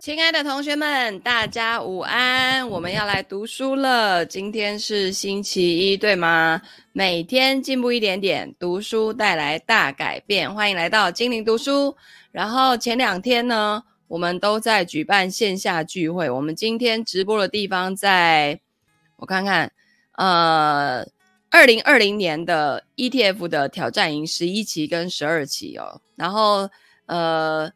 亲爱的同学们，大家午安！我们要来读书了。今天是星期一，对吗？每天进步一点点，读书带来大改变。欢迎来到精灵读书。然后前两天呢，我们都在举办线下聚会。我们今天直播的地方在，我看看，呃，二零二零年的 ETF 的挑战营十一期跟十二期哦。然后，呃。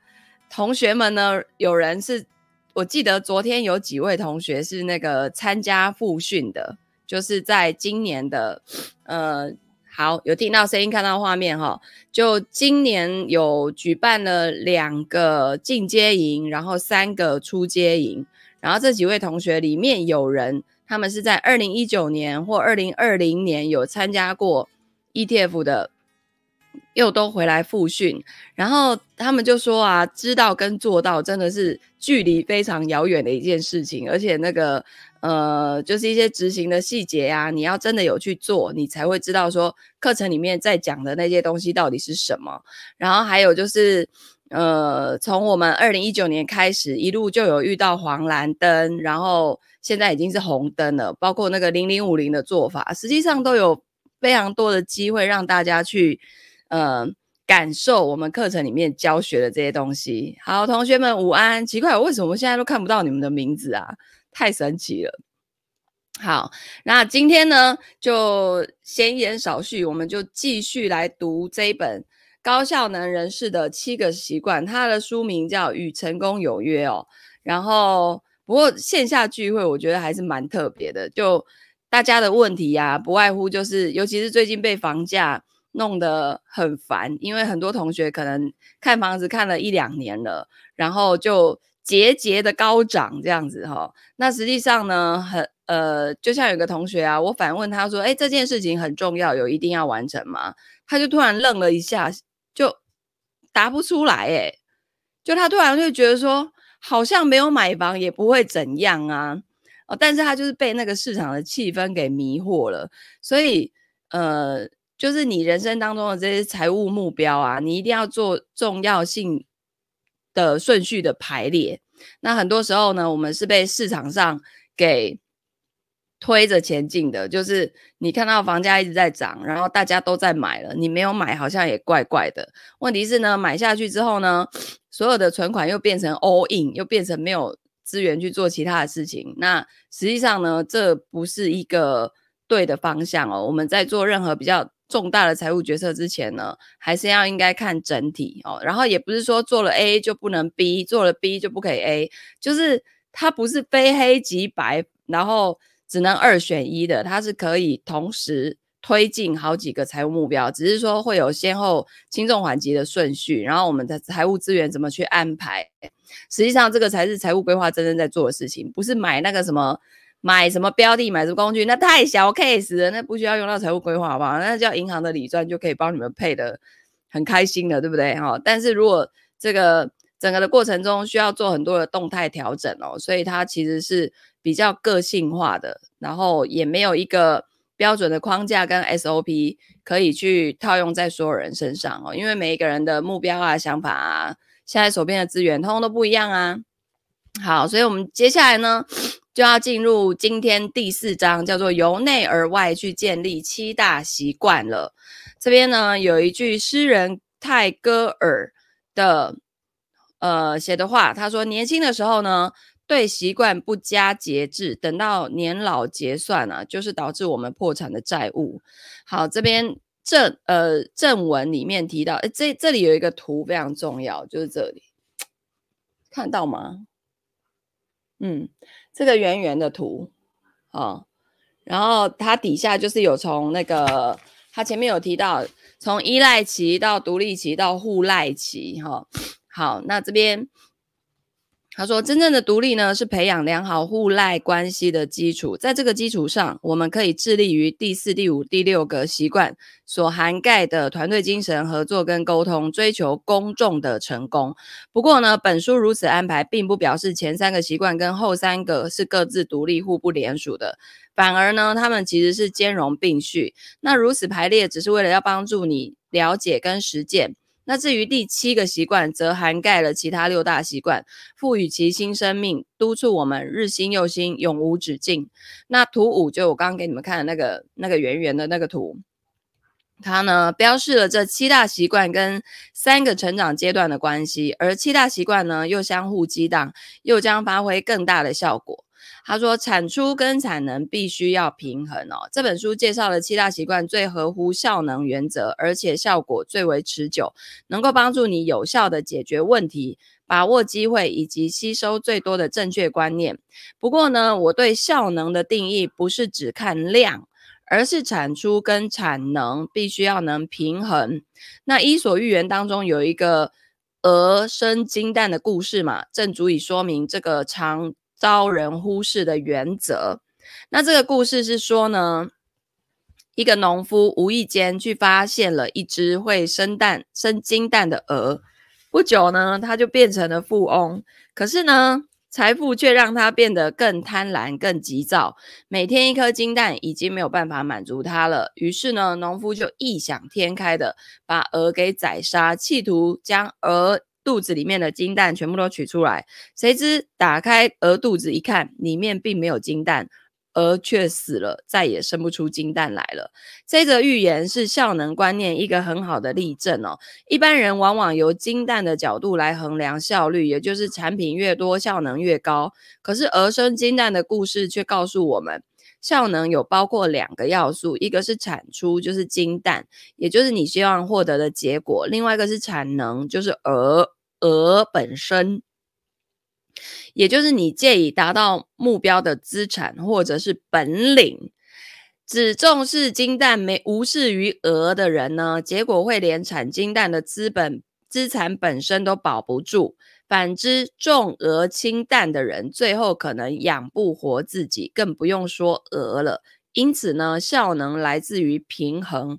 同学们呢，有人是我记得昨天有几位同学是那个参加复训的，就是在今年的，呃，好，有听到声音，看到画面哈，就今年有举办了两个进阶营，然后三个出阶营，然后这几位同学里面有人，他们是在二零一九年或二零二零年有参加过 ETF 的。又都回来复训，然后他们就说啊，知道跟做到真的是距离非常遥远的一件事情，而且那个呃，就是一些执行的细节啊，你要真的有去做，你才会知道说课程里面在讲的那些东西到底是什么。然后还有就是呃，从我们二零一九年开始，一路就有遇到黄蓝灯，然后现在已经是红灯了，包括那个零零五零的做法，实际上都有非常多的机会让大家去。呃，感受我们课程里面教学的这些东西。好，同学们午安。奇怪，为什么我现在都看不到你们的名字啊？太神奇了。好，那今天呢，就闲言少叙，我们就继续来读这一本《高效能人士的七个习惯》，它的书名叫《与成功有约》哦。然后，不过线下聚会我觉得还是蛮特别的，就大家的问题呀、不外乎就是，尤其是最近被房价。弄得很烦，因为很多同学可能看房子看了一两年了，然后就节节的高涨这样子哈。那实际上呢，很呃，就像有个同学啊，我反问他说：“哎，这件事情很重要，有一定要完成吗？”他就突然愣了一下，就答不出来。哎，就他突然就觉得说，好像没有买房也不会怎样啊。哦，但是他就是被那个市场的气氛给迷惑了，所以呃。就是你人生当中的这些财务目标啊，你一定要做重要性的顺序的排列。那很多时候呢，我们是被市场上给推着前进的。就是你看到房价一直在涨，然后大家都在买了，你没有买好像也怪怪的。问题是呢，买下去之后呢，所有的存款又变成 all in，又变成没有资源去做其他的事情。那实际上呢，这不是一个对的方向哦。我们在做任何比较重大的财务决策之前呢，还是要应该看整体哦。然后也不是说做了 A 就不能 B，做了 B 就不可以 A，就是它不是非黑即白，然后只能二选一的，它是可以同时推进好几个财务目标，只是说会有先后轻重缓急的顺序，然后我们的财务资源怎么去安排，实际上这个才是财务规划真正在做的事情，不是买那个什么。买什么标的，买什么工具，那太小 case 了，那不需要用到财务规划，好不好？那叫银行的理赚就可以帮你们配得很开心了，对不对？哈，但是如果这个整个的过程中需要做很多的动态调整哦，所以它其实是比较个性化的，然后也没有一个标准的框架跟 SOP 可以去套用在所有人身上哦，因为每一个人的目标啊、想法啊，现在手边的资源通通都不一样啊。好，所以我们接下来呢，就要进入今天第四章，叫做由内而外去建立七大习惯了。这边呢，有一句诗人泰戈尔的呃写的话，他说：“年轻的时候呢，对习惯不加节制，等到年老结算啊，就是导致我们破产的债务。”好，这边正呃正文里面提到，诶这这里有一个图非常重要，就是这里看到吗？嗯。这个圆圆的图，哦，然后它底下就是有从那个，它前面有提到，从依赖期到独立期到互赖期，哈、好，那这边。他说：“真正的独立呢，是培养良好互赖关系的基础。在这个基础上，我们可以致力于第四、第五、第六个习惯所涵盖的团队精神、合作跟沟通，追求公众的成功。不过呢，本书如此安排，并不表示前三个习惯跟后三个是各自独立、互不连属的。反而呢，他们其实是兼容并蓄。那如此排列，只是为了要帮助你了解跟实践。”那至于第七个习惯，则涵盖了其他六大习惯，赋予其新生命，督促我们日新又新，永无止境。那图五就我刚刚给你们看的那个那个圆圆的那个图，它呢标示了这七大习惯跟三个成长阶段的关系，而七大习惯呢又相互激荡，又将发挥更大的效果。他说：“产出跟产能必须要平衡哦。”这本书介绍了七大习惯最合乎效能原则，而且效果最为持久，能够帮助你有效地解决问题、把握机会以及吸收最多的正确观念。不过呢，我对效能的定义不是只看量，而是产出跟产能必须要能平衡。那《伊索寓言》当中有一个鹅生金蛋的故事嘛，正足以说明这个长遭人忽视的原则。那这个故事是说呢，一个农夫无意间去发现了一只会生蛋、生金蛋的鹅。不久呢，他就变成了富翁。可是呢，财富却让他变得更贪婪、更急躁。每天一颗金蛋已经没有办法满足他了。于是呢，农夫就异想天开的把鹅给宰杀，企图将鹅。肚子里面的金蛋全部都取出来，谁知打开鹅肚子一看，里面并没有金蛋，鹅却死了，再也生不出金蛋来了。这则寓言是效能观念一个很好的例证哦。一般人往往由金蛋的角度来衡量效率，也就是产品越多，效能越高。可是鹅生金蛋的故事却告诉我们，效能有包括两个要素，一个是产出，就是金蛋，也就是你希望获得的结果；另外一个是产能，就是鹅。鹅本身，也就是你借以达到目标的资产或者是本领。只重视金蛋没无视于鹅的人呢，结果会连产金蛋的资本资产本身都保不住。反之，重鹅轻蛋的人，最后可能养不活自己，更不用说鹅了。因此呢，效能来自于平衡。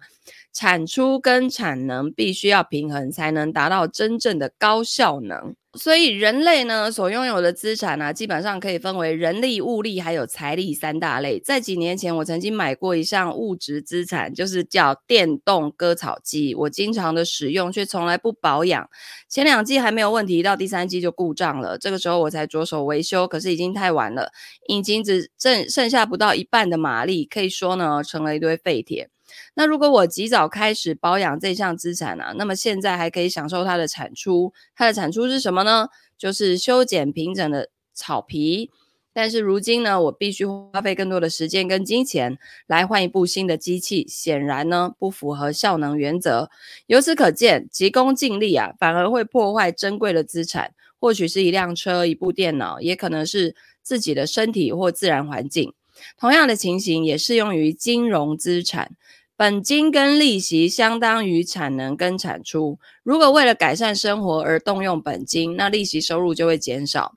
产出跟产能必须要平衡，才能达到真正的高效能。所以人类呢，所拥有的资产呢、基本上可以分为人力、物力还有财力三大类。在几年前，我曾经买过一项物质资产，就是叫电动割草机。我经常的使用，却从来不保养。前两季还没有问题，到第三季就故障了。这个时候我才着手维修，可是已经太晚了，引擎只剩剩下不到一半的马力，可以说呢，成了一堆废铁。那如果我及早开始保养这项资产、啊，那么现在还可以享受它的产出。它的产出是什么呢？就是修剪平整的草皮。但是如今呢，我必须花费更多的时间跟金钱来换一部新的机器，显然呢不符合效能原则。由此可见，急功近利啊，反而会破坏珍贵的资产。或许是一辆车、一部电脑，也可能是自己的身体或自然环境。同样的情形也适用于金融资产。本金跟利息相当于产能跟产出。如果为了改善生活而动用本金，那利息收入就会减少，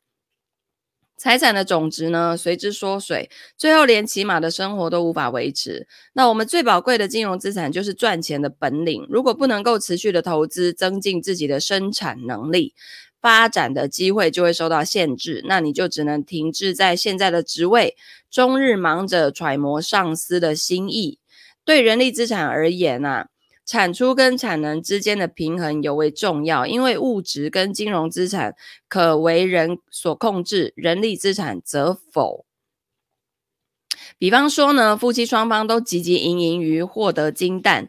财产的总值呢随之缩水，最后连起码的生活都无法维持。那我们最宝贵的金融资产就是赚钱的本领。如果不能够持续的投资，增进自己的生产能力，发展的机会就会受到限制。那你就只能停滞在现在的职位，终日忙着揣摩上司的心意。对人力资产而言啊，产出跟产能之间的平衡尤为重要，因为物质跟金融资产可为人所控制，人力资产则否。比方说呢，夫妻双方都汲汲营营于获得金蛋，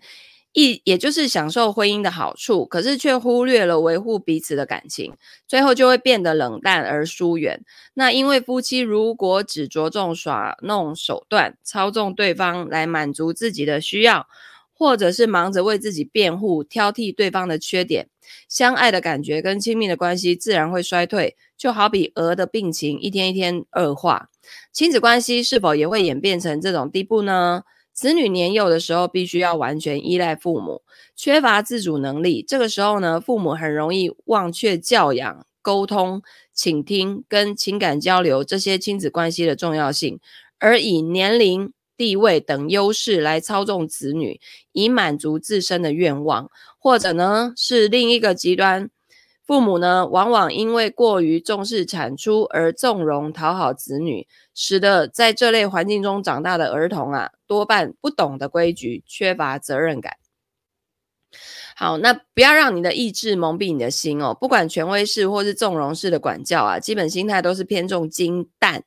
一也就是享受婚姻的好处，可是却忽略了维护彼此的感情，最后就会变得冷淡而疏远。那因为夫妻如果只着重耍弄手段，操纵对方来满足自己的需要，或者是忙着为自己辩护，挑剔对方的缺点，相爱的感觉跟亲密的关系自然会衰退。就好比鹅的病情一天一天恶化，亲子关系是否也会演变成这种地步呢？子女年幼的时候，必须要完全依赖父母，缺乏自主能力。这个时候呢，父母很容易忘却教养、沟通、倾听跟情感交流这些亲子关系的重要性，而以年龄、地位等优势来操纵子女，以满足自身的愿望，或者呢，是另一个极端。父母呢，往往因为过于重视产出而纵容讨好子女，使得在这类环境中长大的儿童啊，多半不懂得规矩，缺乏责任感。好，那不要让你的意志蒙蔽你的心哦。不管权威式或是纵容式的管教啊，基本心态都是偏重金蛋。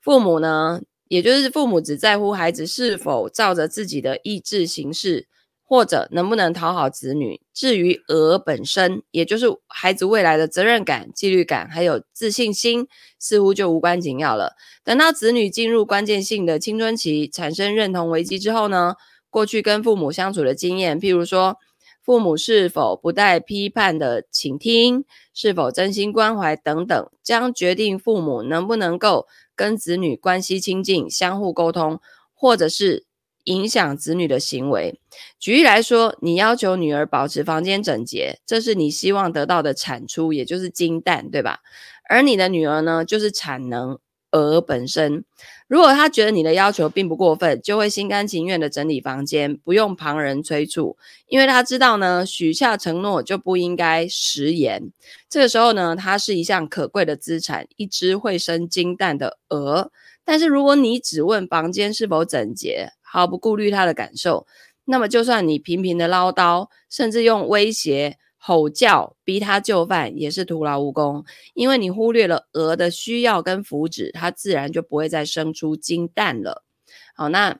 父母呢，也就是父母只在乎孩子是否照着自己的意志行事，或者能不能讨好子女。至于鹅本身，也就是孩子未来的责任感、纪律感，还有自信心，似乎就无关紧要了。等到子女进入关键性的青春期，产生认同危机之后呢，过去跟父母相处的经验，譬如说，父母是否不带批判的倾听，是否真心关怀等等，将决定父母能不能够跟子女关系亲近、相互沟通，或者是影响子女的行为。举例来说，你要求女儿保持房间整洁，这是你希望得到的产出，也就是金蛋，对吧？而你的女儿呢，就是产能。鹅本身，如果她觉得你的要求并不过分，就会心甘情愿的整理房间，不用旁人催促，因为她知道呢，许下承诺就不应该食言。这个时候呢，它是一项可贵的资产，一只会生金蛋的鹅。但是如果你只问房间是否整洁，毫不顾虑他的感受，那么就算你频频的唠叨，甚至用威胁。吼叫逼他就范也是徒劳无功，因为你忽略了鹅的需要跟福祉，它自然就不会再生出金蛋了。好，那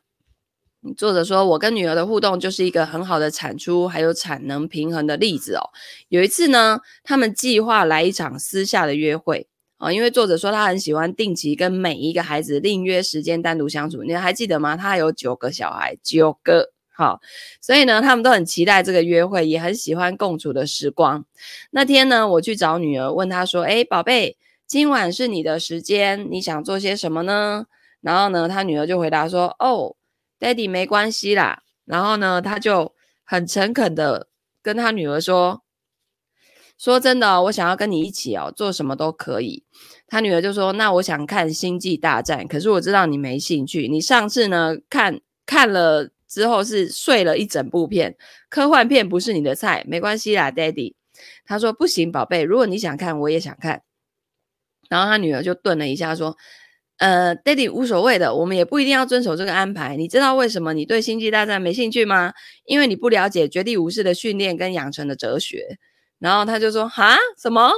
作者说，我跟女儿的互动就是一个很好的产出还有产能平衡的例子哦。有一次呢，他们计划来一场私下的约会啊，因为作者说他很喜欢定期跟每一个孩子另约时间单独相处，你还记得吗？他有九个小孩，九个。好，所以呢，他们都很期待这个约会，也很喜欢共处的时光。那天呢，我去找女儿，问她说：“诶，宝贝，今晚是你的时间，你想做些什么呢？”然后呢，她女儿就回答说：“哦，Daddy 没关系啦。”然后呢，他就很诚恳的跟他女儿说：“说真的，我想要跟你一起哦，做什么都可以。”他女儿就说：“那我想看《星际大战》，可是我知道你没兴趣。你上次呢，看看了。”之后是睡了一整部片，科幻片不是你的菜，没关系啦，Daddy。他说不行，宝贝，如果你想看，我也想看。然后他女儿就顿了一下，说：“呃，Daddy 无所谓的，我们也不一定要遵守这个安排。你知道为什么你对星际大战没兴趣吗？因为你不了解绝地武士的训练跟养成的哲学。”然后他就说：“哈，什么？”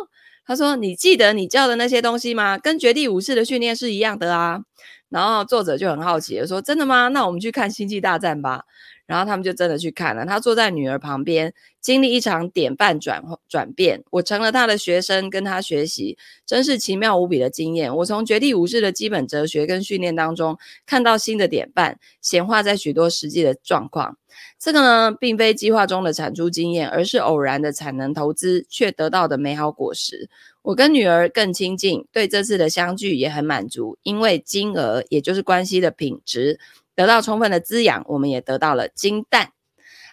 他说：“你记得你教的那些东西吗？跟绝地武士的训练是一样的啊。”然后作者就很好奇说：“真的吗？那我们去看《星际大战》吧。”然后他们就真的去看了。他坐在女儿旁边，经历一场典范转转变。我成了他的学生，跟他学习，真是奇妙无比的经验。我从绝地武士的基本哲学跟训练当中，看到新的典范显化在许多实际的状况。这个呢，并非计划中的产出经验，而是偶然的产能投资却得到的美好果实。我跟女儿更亲近，对这次的相聚也很满足，因为金额，也就是关系的品质得到充分的滋养，我们也得到了金蛋。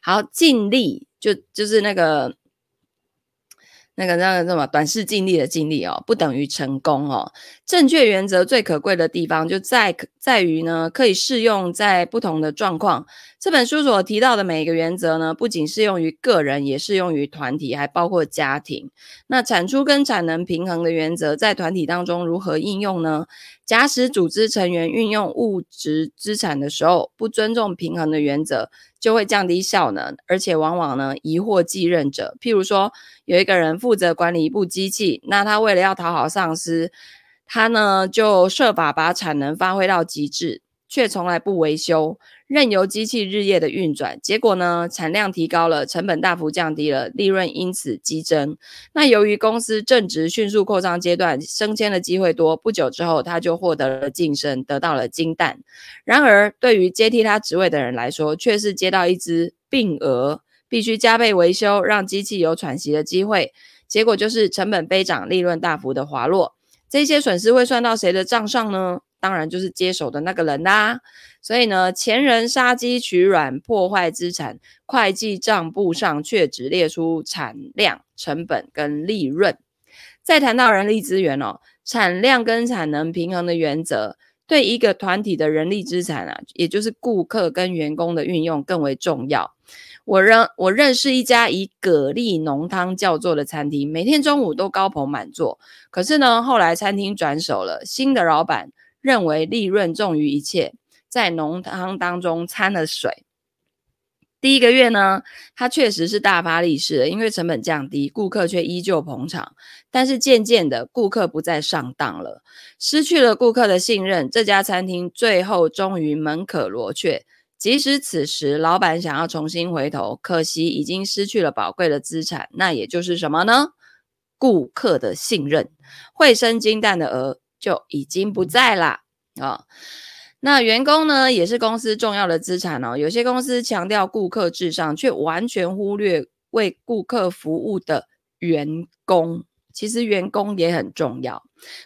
好，尽力就就是那个。那个那个什么短视近利的尽力哦，不等于成功哦。正确原则最可贵的地方就在在于呢，可以适用在不同的状况。这本书所提到的每一个原则呢，不仅适用于个人，也适用于团体，还包括家庭。那产出跟产能平衡的原则在团体当中如何应用呢？假使组织成员运用物质资产的时候，不尊重平衡的原则，就会降低效能，而且往往呢，疑惑继任者。譬如说，有一个人负责管理一部机器，那他为了要讨好上司，他呢就设法把产能发挥到极致。却从来不维修，任由机器日夜的运转，结果呢，产量提高了，成本大幅降低了，利润因此激增。那由于公司正值迅速扩张阶段，升迁的机会多，不久之后他就获得了晋升，得到了金蛋。然而，对于接替他职位的人来说，却是接到一只病鹅，必须加倍维修，让机器有喘息的机会。结果就是成本飞涨，利润大幅的滑落。这些损失会算到谁的账上呢？当然就是接手的那个人啦，所以呢，前人杀鸡取卵，破坏资产，会计账簿上却只列出产量、成本跟利润。再谈到人力资源哦，产量跟产能平衡的原则，对一个团体的人力资产啊，也就是顾客跟员工的运用更为重要。我认我认识一家以蛤蜊浓汤叫座的餐厅，每天中午都高朋满座，可是呢，后来餐厅转手了，新的老板。认为利润重于一切，在浓汤当中掺了水，第一个月呢，他确实是大发利市的，因为成本降低，顾客却依旧捧场。但是渐渐的，顾客不再上当了，失去了顾客的信任，这家餐厅最后终于门可罗雀。即使此时老板想要重新回头，可惜已经失去了宝贵的资产，那也就是什么呢？顾客的信任，会生金蛋的鹅就已经不在啦啊。哦那员工呢，也是公司重要的资产哦。有些公司强调顾客至上，却完全忽略为顾客服务的员工。其实员工也很重要。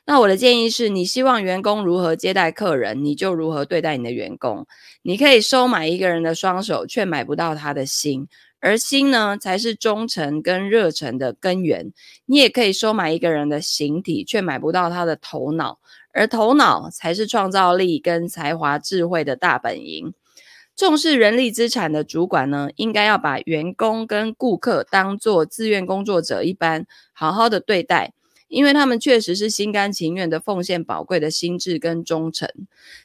那我的建议是，你希望员工如何接待客人，你就如何对待你的员工。你可以收买一个人的双手，却买不到他的心。而心呢，才是忠诚跟热忱的根源。你也可以收买一个人的形体，却买不到他的头脑。而头脑才是创造力跟才华、智慧的大本营。重视人力资产的主管呢，应该要把员工跟顾客当作自愿工作者一般，好好的对待，因为他们确实是心甘情愿的奉献宝贵的心智跟忠诚。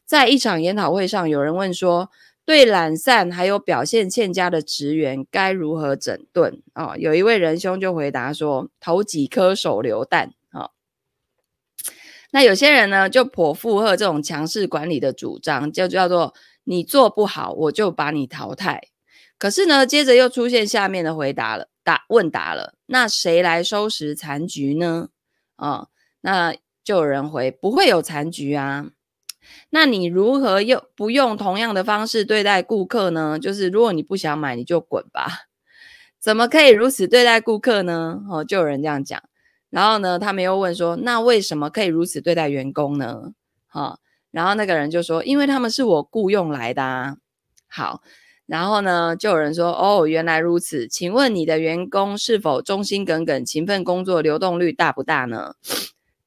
在一场研讨会上，有人问说，对懒散还有表现欠佳的职员该如何整顿？哦，有一位仁兄就回答说，投几颗手榴弹。那有些人呢，就颇附和这种强势管理的主张，就叫做你做不好，我就把你淘汰。可是呢，接着又出现下面的回答了，答问答了，那谁来收拾残局呢？啊、那就有人回，不会有残局啊。那你如何用不用同样的方式对待顾客呢？就是如果你不想买，你就滚吧。怎么可以如此对待顾客呢？哦，就有人这样讲。然后呢，他们又问说：“那为什么可以如此对待员工呢？”哈，然后那个人就说：“因为他们是我雇佣来的啊。”好，然后呢，就有人说：“哦，原来如此，请问你的员工是否忠心耿耿、勤奋工作、流动率大不大呢？”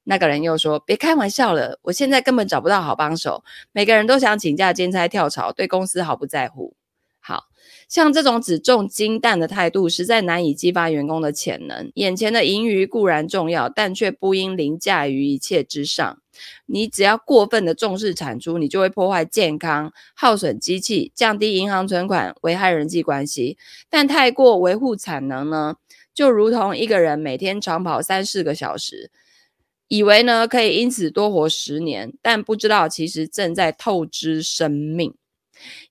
那个人又说：“别开玩笑了，我现在根本找不到好帮手，每个人都想请假兼差跳槽，对公司毫不在乎。”好。像这种只重金蛋的态度，实在难以激发员工的潜能。眼前的盈余固然重要，但却不应凌驾于一切之上。你只要过分的重视产出，你就会破坏健康、耗损机器、降低银行存款、危害人际关系。但太过维护产能呢，就如同一个人每天长跑三四个小时，以为呢可以因此多活十年，但不知道其实正在透支生命。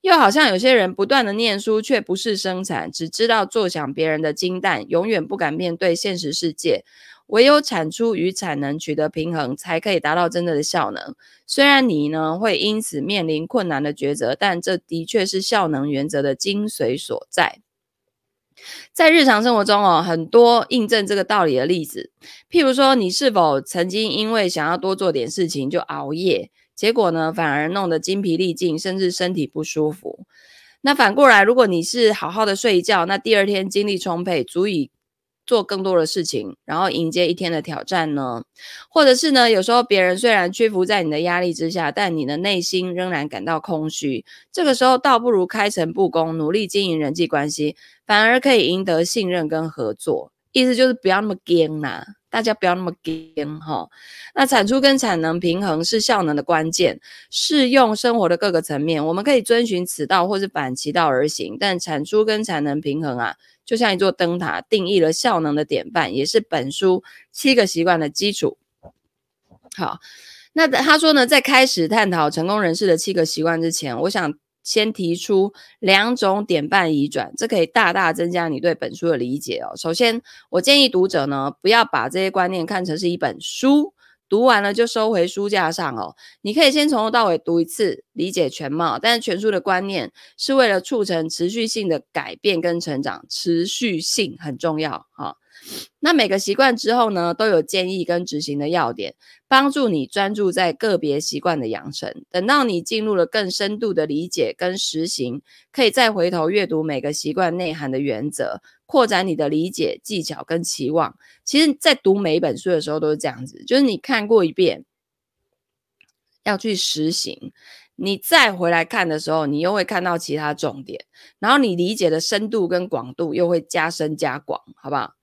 又好像有些人不断的念书，却不是生产，只知道坐享别人的金蛋，永远不敢面对现实世界。唯有产出与产能取得平衡，才可以达到真正的效能。虽然你呢会因此面临困难的抉择，但这的确是效能原则的精髓所在。在日常生活中哦，很多印证这个道理的例子，譬如说，你是否曾经因为想要多做点事情就熬夜？结果呢，反而弄得精疲力尽，甚至身体不舒服。那反过来，如果你是好好的睡一觉，那第二天精力充沛，足以做更多的事情，然后迎接一天的挑战呢？或者是呢，有时候别人虽然屈服在你的压力之下，但你的内心仍然感到空虚。这个时候，倒不如开诚布公，努力经营人际关系，反而可以赢得信任跟合作。意思就是不要那么僵呐，大家不要那么僵哈。那产出跟产能平衡是效能的关键，适用生活的各个层面，我们可以遵循此道或是反其道而行。但产出跟产能平衡啊，就像一座灯塔，定义了效能的典范，也是本书七个习惯的基础。好，那他说呢，在开始探讨成功人士的七个习惯之前，我想。先提出两种典范移转，这可以大大增加你对本书的理解哦。首先，我建议读者呢，不要把这些观念看成是一本书，读完了就收回书架上哦。你可以先从头到尾读一次，理解全貌。但是全书的观念是为了促成持续性的改变跟成长，持续性很重要哈。那每个习惯之后呢，都有建议跟执行的要点，帮助你专注在个别习惯的养成。等到你进入了更深度的理解跟实行，可以再回头阅读每个习惯内涵的原则，扩展你的理解、技巧跟期望。其实，在读每一本书的时候都是这样子，就是你看过一遍，要去实行，你再回来看的时候，你又会看到其他重点，然后你理解的深度跟广度又会加深加广，好不好？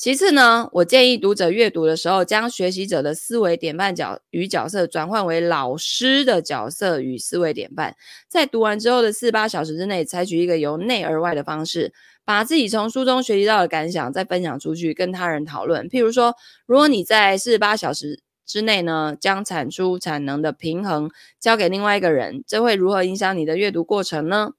其次呢，我建议读者阅读的时候，将学习者的思维典范角与角色转换为老师的角色与思维典范，在读完之后的四十八小时之内，采取一个由内而外的方式，把自己从书中学习到的感想再分享出去，跟他人讨论。譬如说，如果你在四十八小时之内呢，将产出产能的平衡交给另外一个人，这会如何影响你的阅读过程呢？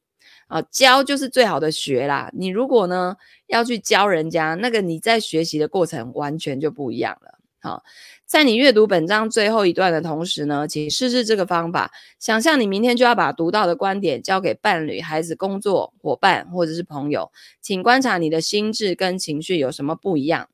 啊，教就是最好的学啦。你如果呢要去教人家，那个你在学习的过程完全就不一样了。好，在你阅读本章最后一段的同时呢，请试试这个方法，想象你明天就要把读到的观点交给伴侣、孩子、工作伙伴或者是朋友，请观察你的心智跟情绪有什么不一样。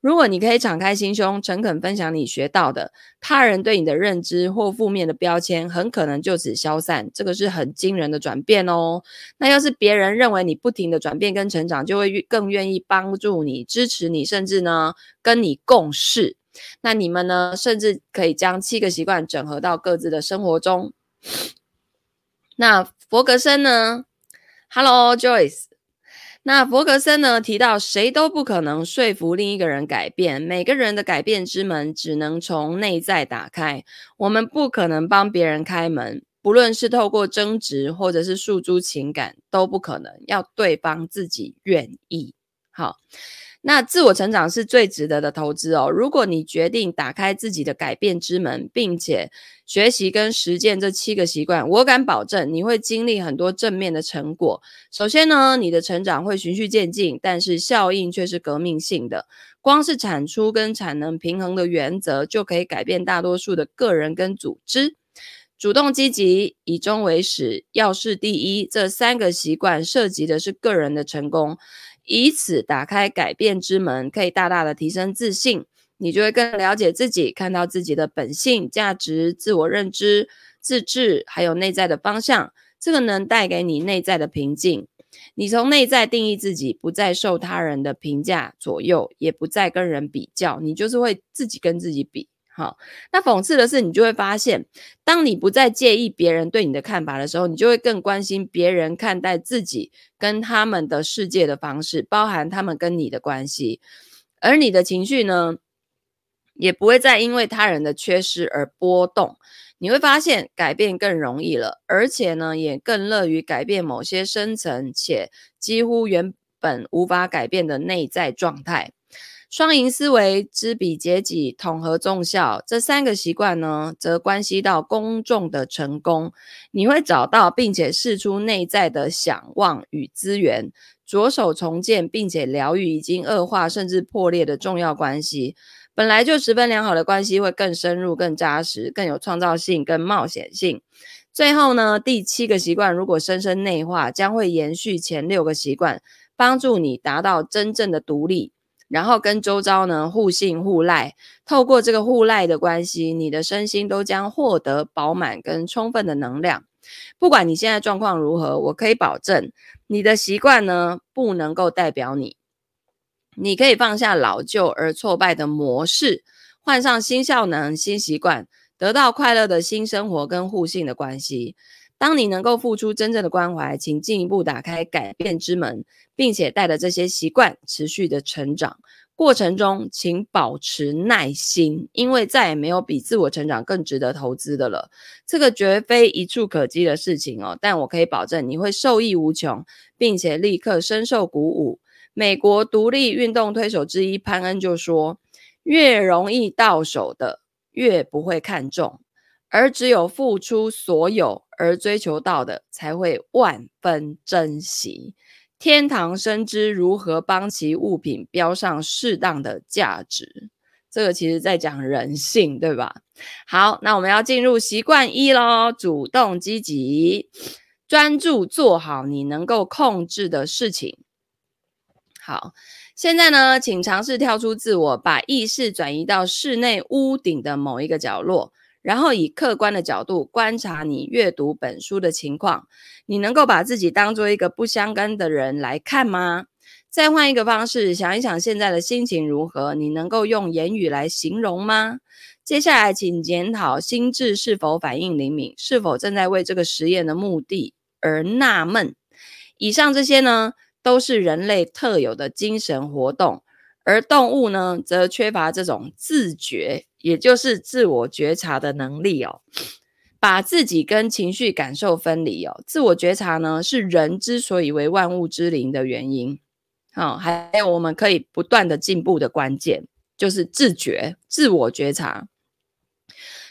如果你可以敞开心胸，诚恳分享你学到的，他人对你的认知或负面的标签很可能就此消散，这个是很惊人的转变哦。那要是别人认为你不停的转变跟成长，就会更愿意帮助你、支持你，甚至呢跟你共事。那你们呢，甚至可以将七个习惯整合到各自的生活中。那弗格森呢？Hello Joyce。那弗格森呢提到，谁都不可能说服另一个人改变，每个人的改变之门只能从内在打开。我们不可能帮别人开门，不论是透过争执或者是诉诸情感，都不可能。要对方自己愿意。好。那自我成长是最值得的投资哦。如果你决定打开自己的改变之门，并且学习跟实践这七个习惯，我敢保证你会经历很多正面的成果。首先呢，你的成长会循序渐进，但是效应却是革命性的。光是产出跟产能平衡的原则，就可以改变大多数的个人跟组织。主动积极，以终为始，要事第一，这三个习惯涉及的是个人的成功。以此打开改变之门，可以大大的提升自信，你就会更了解自己，看到自己的本性、价值、自我认知、自制，还有内在的方向。这个能带给你内在的平静。你从内在定义自己，不再受他人的评价左右，也不再跟人比较，你就是会自己跟自己比。好，那讽刺的是，你就会发现，当你不再介意别人对你的看法的时候，你就会更关心别人看待自己跟他们的世界的方式，包含他们跟你的关系，而你的情绪呢，也不会再因为他人的缺失而波动。你会发现改变更容易了，而且呢，也更乐于改变某些深层且几乎原本无法改变的内在状态。双赢思维、知彼解己、统合众效这三个习惯呢，则关系到公众的成功。你会找到并且释出内在的想望与资源，着手重建并且疗愈已经恶化甚至破裂的重要关系。本来就十分良好的关系会更深入、更扎实、更有创造性、跟冒险性。最后呢，第七个习惯如果深深内化，将会延续前六个习惯，帮助你达到真正的独立。然后跟周遭呢互信互赖，透过这个互赖的关系，你的身心都将获得饱满跟充分的能量。不管你现在状况如何，我可以保证，你的习惯呢不能够代表你。你可以放下老旧而挫败的模式，换上新效能、新习惯，得到快乐的新生活跟互信的关系。当你能够付出真正的关怀，请进一步打开改变之门，并且带着这些习惯持续的成长。过程中，请保持耐心，因为再也没有比自我成长更值得投资的了。这个绝非一蹴可几的事情哦，但我可以保证你会受益无穷，并且立刻深受鼓舞。美国独立运动推手之一潘恩就说：“越容易到手的，越不会看重。”而只有付出所有而追求到的，才会万分珍惜。天堂深知如何帮其物品标上适当的价值。这个其实在讲人性，对吧？好，那我们要进入习惯一咯，主动积极，专注做好你能够控制的事情。好，现在呢，请尝试跳出自我，把意识转移到室内屋顶的某一个角落。然后以客观的角度观察你阅读本书的情况，你能够把自己当做一个不相干的人来看吗？再换一个方式想一想，现在的心情如何？你能够用言语来形容吗？接下来，请检讨心智是否反应灵敏，是否正在为这个实验的目的而纳闷。以上这些呢，都是人类特有的精神活动。而动物呢，则缺乏这种自觉，也就是自我觉察的能力哦。把自己跟情绪感受分离哦。自我觉察呢，是人之所以为万物之灵的原因。好、哦，还有我们可以不断的进步的关键，就是自觉、自我觉察。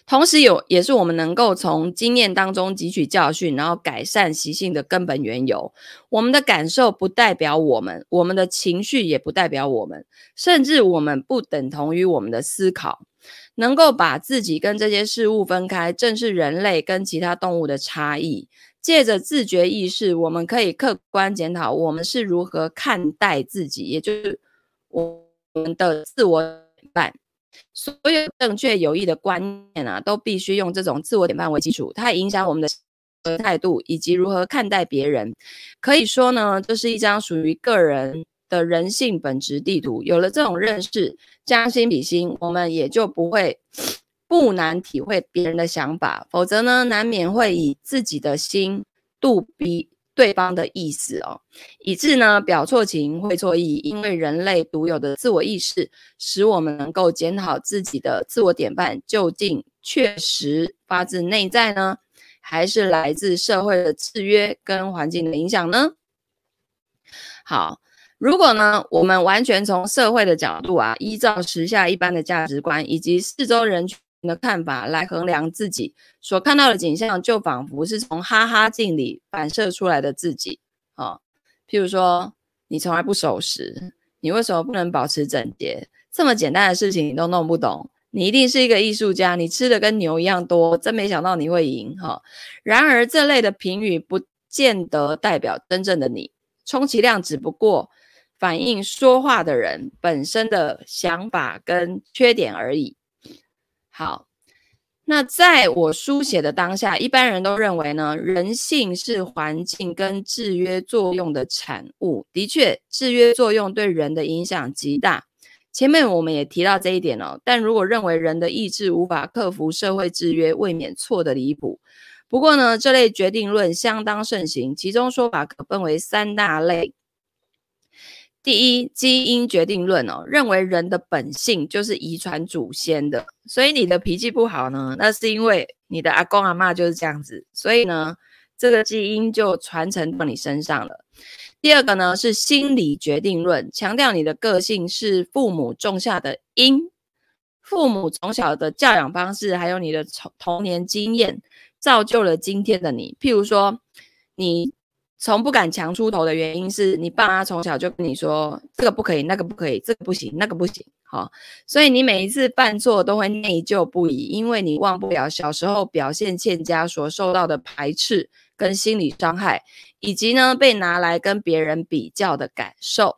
同时有，也是我们能够从经验当中汲取教训，然后改善习性的根本缘由。我们的感受不代表我们，我们的情绪也不代表我们，甚至我们不等同于我们的思考。能够把自己跟这些事物分开，正是人类跟其他动物的差异。借着自觉意识，我们可以客观检讨我们是如何看待自己，也就是我们的自我。所有正确有益的观念啊，都必须用这种自我典范为基础，它影响我们的态度以及如何看待别人。可以说呢，这是一张属于个人的人性本质地图。有了这种认识，将心比心，我们也就不会不难体会别人的想法。否则呢，难免会以自己的心度逼。对方的意思哦，以致呢表错情会错意，因为人类独有的自我意识，使我们能够检讨自己的自我典范究竟确实发自内在呢，还是来自社会的制约跟环境的影响呢？好，如果呢我们完全从社会的角度啊，依照时下一般的价值观以及四周人群。的看法来衡量自己所看到的景象，就仿佛是从哈哈镜里反射出来的自己。哦，譬如说，你从来不守时，你为什么不能保持整洁？这么简单的事情你都弄不懂，你一定是一个艺术家。你吃的跟牛一样多，真没想到你会赢。哈、然而这类的评语不见得代表真正的你，充其量只不过反映说话的人本身的想法跟缺点而已。好，那在我书写的当下，一般人都认为呢，人性是环境跟制约作用的产物。的确，制约作用对人的影响极大。前面我们也提到这一点哦。但如果认为人的意志无法克服社会制约，未免错得离谱。不过呢，这类决定论相当盛行，其中说法可分为三大类。第一，基因决定论哦，认为人的本性就是遗传祖先的，所以你的脾气不好呢，那是因为你的阿公阿嬷就是这样子，所以呢，这个基因就传承到你身上了。第二个呢是心理决定论，强调你的个性是父母种下的因，父母从小的教养方式，还有你的童童年经验，造就了今天的你。譬如说，你。从不敢强出头的原因是你爸妈从小就跟你说这个不可以，那个不可以，这个不行，那个不行，好，所以你每一次犯错都会内疚不已，因为你忘不了小时候表现欠佳所受到的排斥跟心理伤害，以及呢被拿来跟别人比较的感受。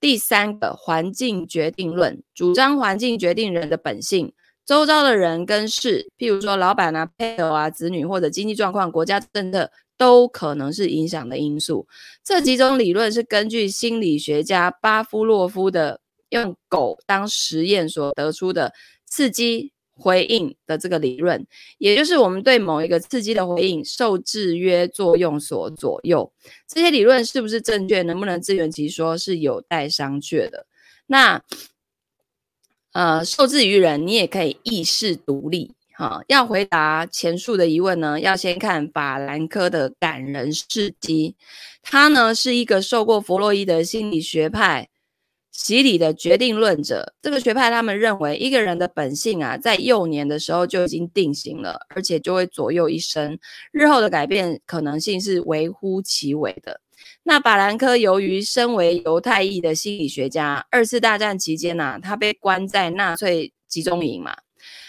第三个环境决定论，主张环境决定人的本性，周遭的人跟事，譬如说老板啊、配偶啊、子女或者经济状况、国家政策。都可能是影响的因素。这几种理论是根据心理学家巴夫洛夫的用狗当实验所得出的刺激回应的这个理论，也就是我们对某一个刺激的回应受制约作用所左右。这些理论是不是正确，能不能自圆其说，是有待商榷的。那呃，受制于人，你也可以意识独立。好，要回答前述的疑问呢，要先看法兰克的感人事迹。他呢是一个受过弗洛伊德心理学派洗礼的决定论者。这个学派他们认为，一个人的本性啊，在幼年的时候就已经定型了，而且就会左右一生，日后的改变可能性是微乎其微的。那法兰克由于身为犹太裔的心理学家，二次大战期间呢、啊，他被关在纳粹集中营嘛。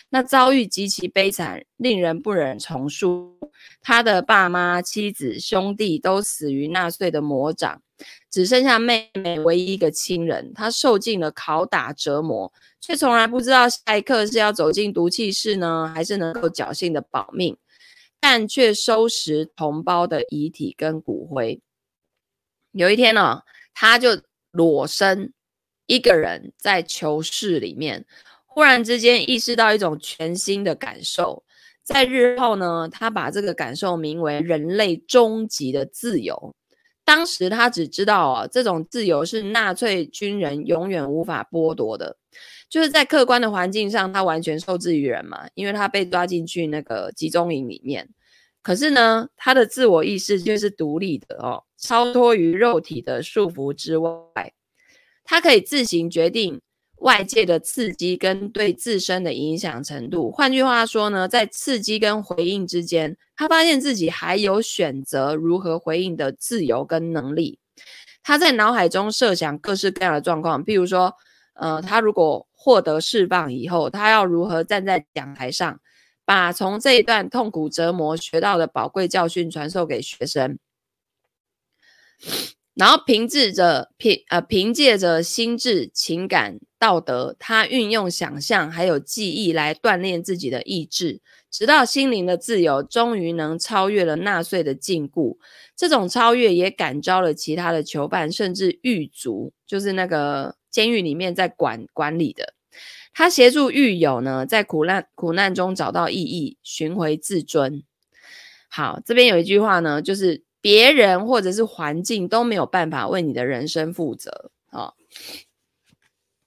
那遭遇极其悲惨，令人不忍重述。他的爸妈、妻子、兄弟都死于纳粹的魔掌，只剩下妹妹唯一一个亲人。他受尽了拷打折磨，却从来不知道下一刻是要走进毒气室呢，还是能够侥幸的保命。但却收拾同胞的遗体跟骨灰。有一天呢、哦，他就裸身一个人在囚室里面。忽然之间意识到一种全新的感受，在日后呢，他把这个感受名为人类终极的自由。当时他只知道哦，这种自由是纳粹军人永远无法剥夺的，就是在客观的环境上，他完全受制于人嘛，因为他被抓进去那个集中营里面。可是呢，他的自我意识就是独立的哦，超脱于肉体的束缚之外，他可以自行决定外界的刺激跟对自身的影响程度。换句话说呢，在刺激跟回应之间，他发现自己还有选择如何回应的自由跟能力。他在脑海中设想各式各样的状况，譬如说，呃，他如果获得释放以后，他要如何站在讲台上，把从这一段痛苦折磨学到的宝贵教训传授给学生，然后凭借着凭呃凭借着心智、情感、道德，他运用想象还有记忆来锻炼自己的意志，直到心灵的自由终于能超越了纳粹的禁锢。这种超越也感召了其他的囚犯，甚至狱卒，就是那个监狱里面在管管理的。他协助狱友呢，在苦难苦难中找到意义，寻回自尊。好，这边有一句话呢，就是别人或者是环境都没有办法为你的人生负责。好，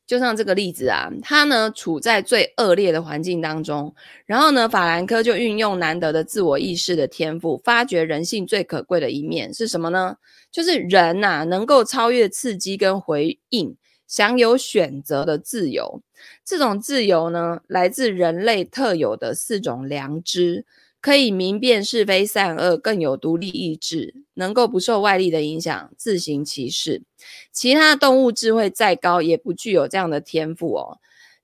就像这个例子啊，他呢处在最恶劣的环境当中，然后呢，法兰克就运用难得的自我意识的天赋，发掘人性最可贵的一面是什么呢？就是人呐、能够超越刺激跟回应。享有选择的自由，这种自由呢，来自人类特有的四种良知，可以明辨是非善恶，更有独立意志，能够不受外力的影响，自行其事。其他动物智慧再高，也不具有这样的天赋哦。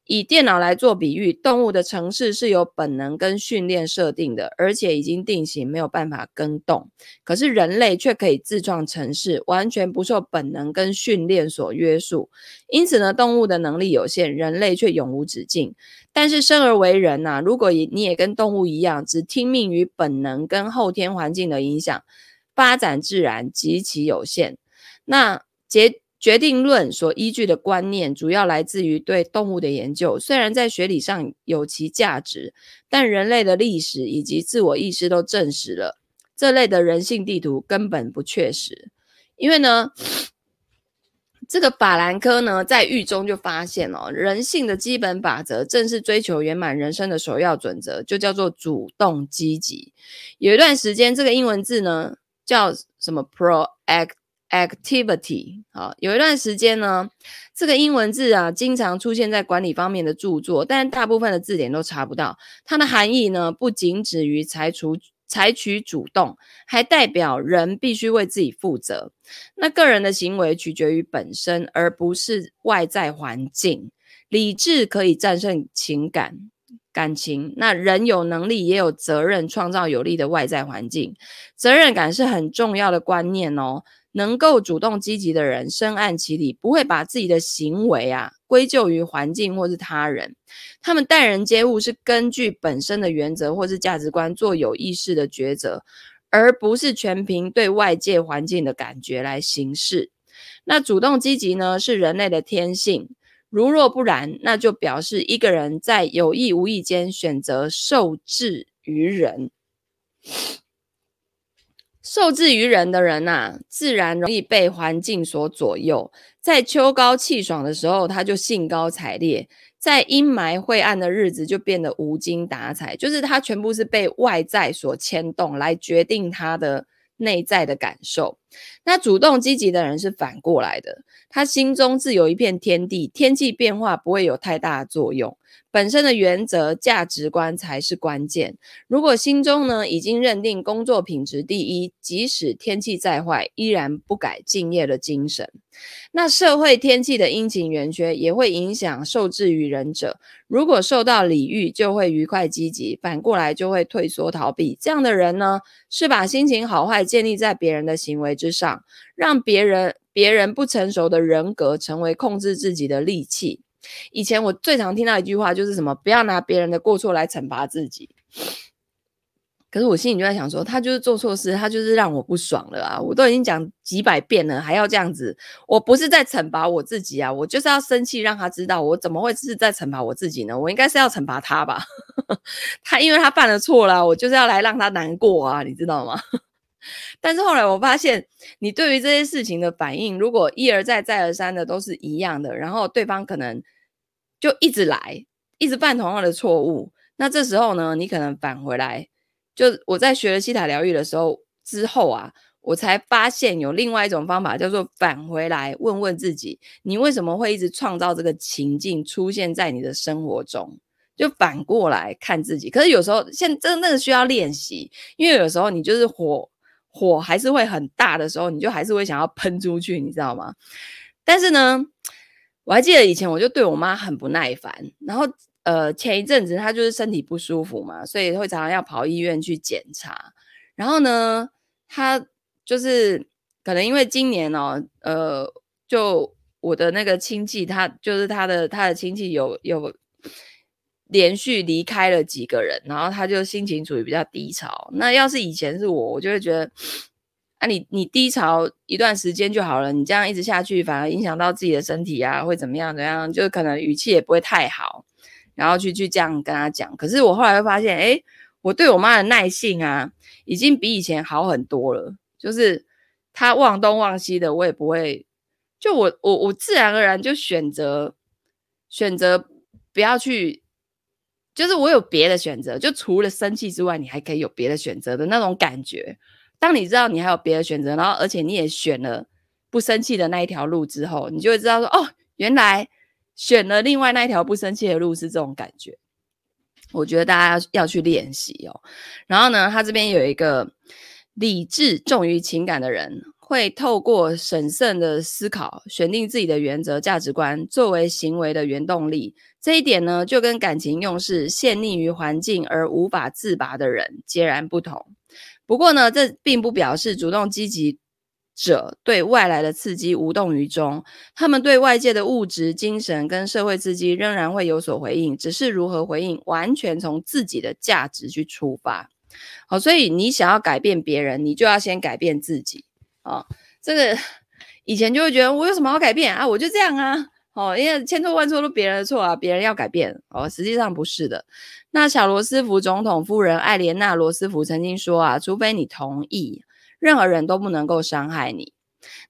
以电脑来做比喻，动物的城市是由本能跟训练设定的，而且已经定型，没有办法更动。可是人类却可以自创城市，完全不受本能跟训练所约束。因此呢，动物的能力有限，人类却永无止境。但是生而为人呐、如果你也跟动物一样，只听命于本能跟后天环境的影响，发展自然极其有限。那结。决定论所依据的观念，主要来自于对动物的研究。虽然在学理上有其价值，但人类的历史以及自我意识都证实了这类的人性地图根本不确实。因为呢，这个法兰克呢在狱中就发现哦，人性的基本法则正是追求圆满人生的首要准则，就叫做主动积极。有一段时间，这个英文字呢叫什么？proact。Activity 好，有一段时间呢，这个英文字啊，经常出现在管理方面的著作，但大部分的字典都查不到。它的含义呢，不仅止于采取采取主动，还代表人必须为自己负责。那个人的行为取决于本身，而不是外在环境。理智可以战胜情感感情，那人有能力也有责任创造有利的外在环境。责任感是很重要的观念哦。能够主动积极的人，深谙其理，不会把自己的行为啊归咎于环境或是他人。他们待人接物是根据本身的原则或是价值观做有意识的抉择，而不是全凭对外界环境的感觉来行事。那主动积极呢，是人类的天性。如若不然，那就表示一个人在有意无意间选择受制于人。受制于人的人呐、自然容易被环境所左右。在秋高气爽的时候，他就兴高采烈；在阴霾晦暗的日子，就变得无精打采。就是他全部是被外在所牵动，来决定他的内在的感受。那主动积极的人是反过来的，他心中自有一片天地，天气变化不会有太大的作用。本身的原则价值观才是关键。如果心中呢已经认定工作品质第一，即使天气再坏，依然不改敬业的精神。那社会天气的阴晴圆缺也会影响受制于人者。如果受到礼遇，就会愉快积极；反过来就会退缩逃避。这样的人呢，是把心情好坏建立在别人的行为之上，让别人别人不成熟的人格成为控制自己的利器。以前我最常听到一句话就是什么，不要拿别人的过错来惩罚自己。可是我心里就在想说，他就是做错事，他就是让我不爽了啊！我都已经讲几百遍了，还要这样子，我不是在惩罚我自己啊，我就是要生气，让他知道我怎么会是在惩罚我自己呢？我应该是要惩罚他吧？他因为他犯了错了，我就是要来让他难过啊，你知道吗？但是后来我发现，你对于这些事情的反应，如果一而再再而三的都是一样的，然后对方可能就一直来，一直犯同样的错误，那这时候呢，你可能返回来，就我在学了西塔疗愈的时候之后啊，我才发现有另外一种方法，叫做返回来问问自己，你为什么会一直创造这个情境出现在你的生活中？就反过来看自己。可是有时候，现在真的那个需要练习，因为有时候你就是火。火还是会很大的时候，你就还是会想要喷出去，你知道吗？但是呢，我还记得以前我就对我妈很不耐烦，然后呃前一阵子他就是身体不舒服嘛，所以会常常要跑医院去检查。然后呢，他就是可能因为今年哦，呃，就我的那个亲戚，他就是他的他的亲戚有有。连续离开了几个人，然后他就心情处于比较低潮。那要是以前是我，我就会觉得，啊你，你低潮一段时间就好了，你这样一直下去，反而影响到自己的身体啊，会怎么样？怎样？就可能语气也不会太好，然后去去这样跟他讲。可是我后来会发现，诶，我对我妈的耐性啊，已经比以前好很多了。就是她忘东忘西的，我也不会，就我我我自然而然就选择选择不要去。就是我有别的选择，就除了生气之外，你还可以有别的选择的那种感觉。当你知道你还有别的选择，然后而且你也选了不生气的那一条路之后，你就会知道说，哦，原来选了另外那一条不生气的路是这种感觉。我觉得大家要要去练习哦。然后呢，他这边有一个理智重于情感的人，会透过审慎的思考，选定自己的原则价值观作为行为的原动力。这一点呢，就跟感情用事、陷溺于环境而无法自拔的人截然不同。不过呢，这并不表示主动积极者对外来的刺激无动于衷。他们对外界的物质、精神跟社会刺激仍然会有所回应，只是如何回应，完全从自己的价值去出发。好，所以你想要改变别人，你就要先改变自己。啊，这个以前就会觉得我有什么好改变啊？我就这样啊。哦，因为千错万错都别人的错啊，别人要改变哦，实际上不是的。那小罗斯福总统夫人艾莲娜·罗斯福曾经说啊，除非你同意，任何人都不能够伤害你。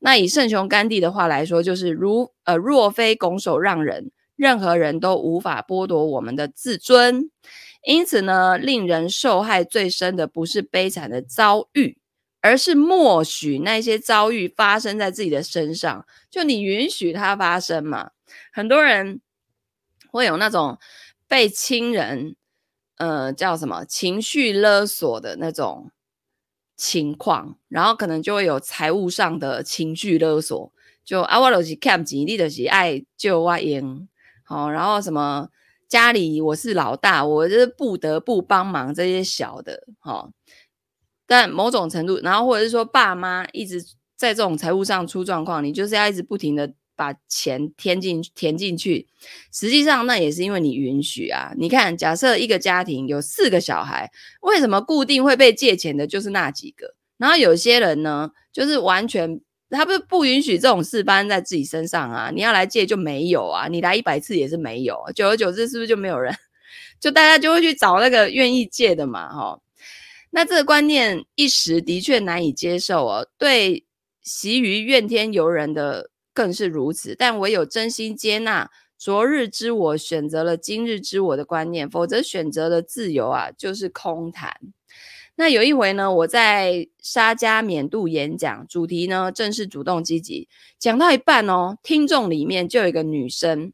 那以圣雄甘地的话来说，就是如呃，若非拱手让人，任何人都无法剥夺我们的自尊。因此呢，令人受害最深的不是悲惨的遭遇。而是默许那些遭遇发生在自己的身上，就你允许它发生嘛。很多人会有那种被亲人，呃，叫什么情绪勒索的那种情况，然后可能就会有财务上的情绪勒索，就啊，我就是欠钱，你就是爱救我赢，好，然后什么家里我是老大，我就是不得不帮忙这些小的，好。但某种程度，然后或者是说爸妈一直在这种财务上出状况，你就是要一直不停的把钱填进填进去。实际上那也是因为你允许啊。你看，假设一个家庭有四个小孩，为什么固定会被借钱的就是那几个？然后有些人呢，就是完全他不不允许这种事发生在自己身上啊。你要来借就没有啊，你来一百次也是没有。久而久之，是不是就没有人？就大家就会去找那个愿意借的嘛，哈。那这个观念一时的确难以接受哦，对习于怨天尤人的更是如此。但唯有真心接纳昨日之我选择了今日之我的观念，否则选择的自由啊就是空谈。那有一回呢，我在沙加缅度演讲，主题呢正是主动积极，讲到一半哦，听众里面就有一个女生，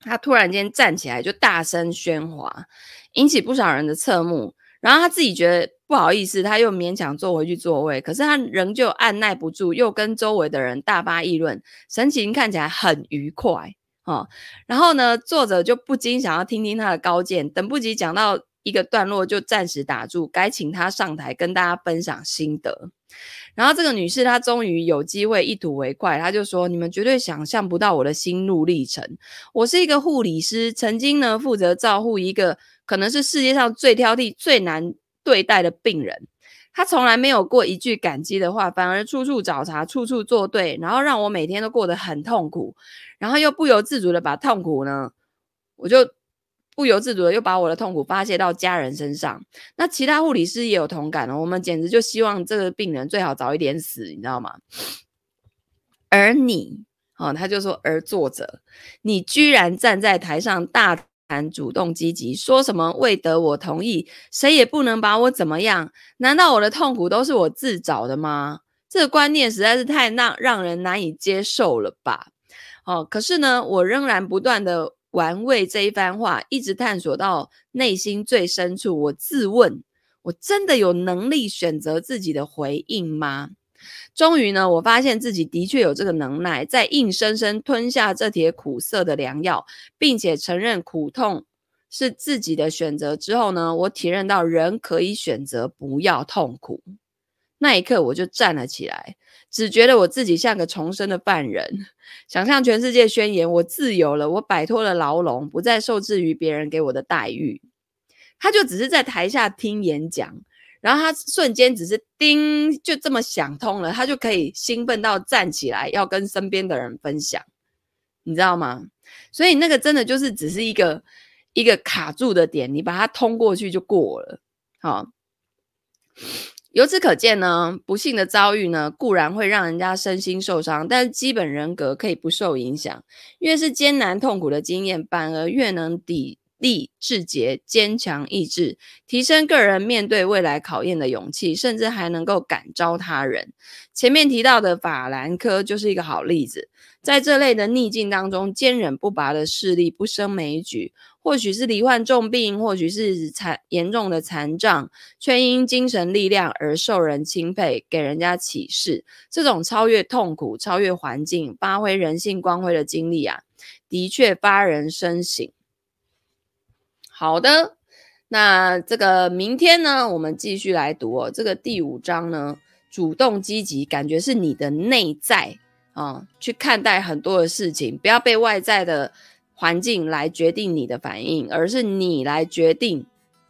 她突然间站起来就大声喧哗，引起不少人的侧目。然后他自己觉得不好意思，他又勉强坐回去座位，可是他仍旧按捺不住，又跟周围的人大发议论，神情看起来很愉快哦。然后呢，作者就不禁想要听听他的高见，等不及讲到一个段落，就暂时打住，该请他上台跟大家分享心得。然后这个女士她终于有机会一吐为快，她就说：“你们绝对想象不到我的心路历程。我是一个护理师，曾经呢负责照顾一个。”可能是世界上最挑剔、最难对待的病人，他从来没有过一句感激的话，反而处处找茬、处处作对，然后让我每天都过得很痛苦，然后又不由自主的把痛苦呢，我就不由自主的又把我的痛苦发泄到家人身上。那其他护理师也有同感哦，我们简直就希望这个病人最好早一点死，你知道吗？而你，哦，他就说，而作者，你居然站在台上大谈主动积极，说什么未得我同意，谁也不能把我怎么样？难道我的痛苦都是我自找的吗？这个观念实在是太让让人难以接受了吧？哦，可是呢，我仍然不断的玩味这一番话，一直探索到内心最深处。我自问，我真的有能力选择自己的回应吗？终于呢，我发现自己的确有这个能耐，在硬生生吞下这帖苦涩的良药，并且承认苦痛是自己的选择之后呢，我体认到人可以选择不要痛苦。那一刻，我就站了起来，只觉得我自己像个重生的犯人，想向全世界宣言：我自由了，我摆脱了牢笼，不再受制于别人给我的待遇。他就只是在台下听演讲，然后他瞬间只是叮，就这么想通了，他就可以兴奋到站起来，要跟身边的人分享，你知道吗？所以那个真的就是只是一个一个卡住的点，你把它通过去就过了，好。由此可见呢，不幸的遭遇呢，固然会让人家身心受伤，但是基本人格可以不受影响。越是艰难痛苦的经验，反而越能抵力志节、坚强意志，提升个人面对未来考验的勇气，甚至还能够感召他人。前面提到的法兰科就是一个好例子，在这类的逆境当中，坚忍不拔的势力，不胜枚举。或许是罹患重病，或许是残严重的残障，却因精神力量而受人钦佩，给人家启示。这种超越痛苦、超越环境、发挥人性光辉的经历啊，的确发人深省。好的，那这个明天呢，我们继续来读哦。这个第五章呢，主动积极，感觉是你的内在啊，去看待很多的事情，不要被外在的。环境来决定你的反应，而是你来决定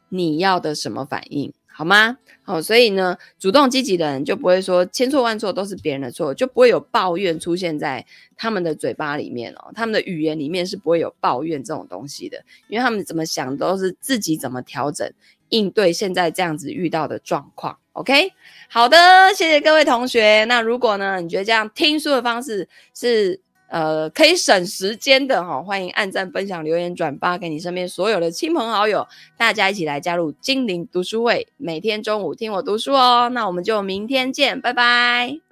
你要的什么反应，好吗？好，所以呢，主动积极的人就不会说千错万错都是别人的错，就不会有抱怨出现在他们的嘴巴里面哦。他们的语言里面是不会有抱怨这种东西的，因为他们怎么想都是自己怎么调整应对现在这样子遇到的状况。OK，好的，谢谢各位同学。那如果呢，你觉得这样听书的方式是？呃，可以省时间的哈，欢迎按赞、分享、留言、转发给你身边所有的亲朋好友，大家一起来加入精灵读书会，每天中午听我读书哦。那我们就明天见，拜拜。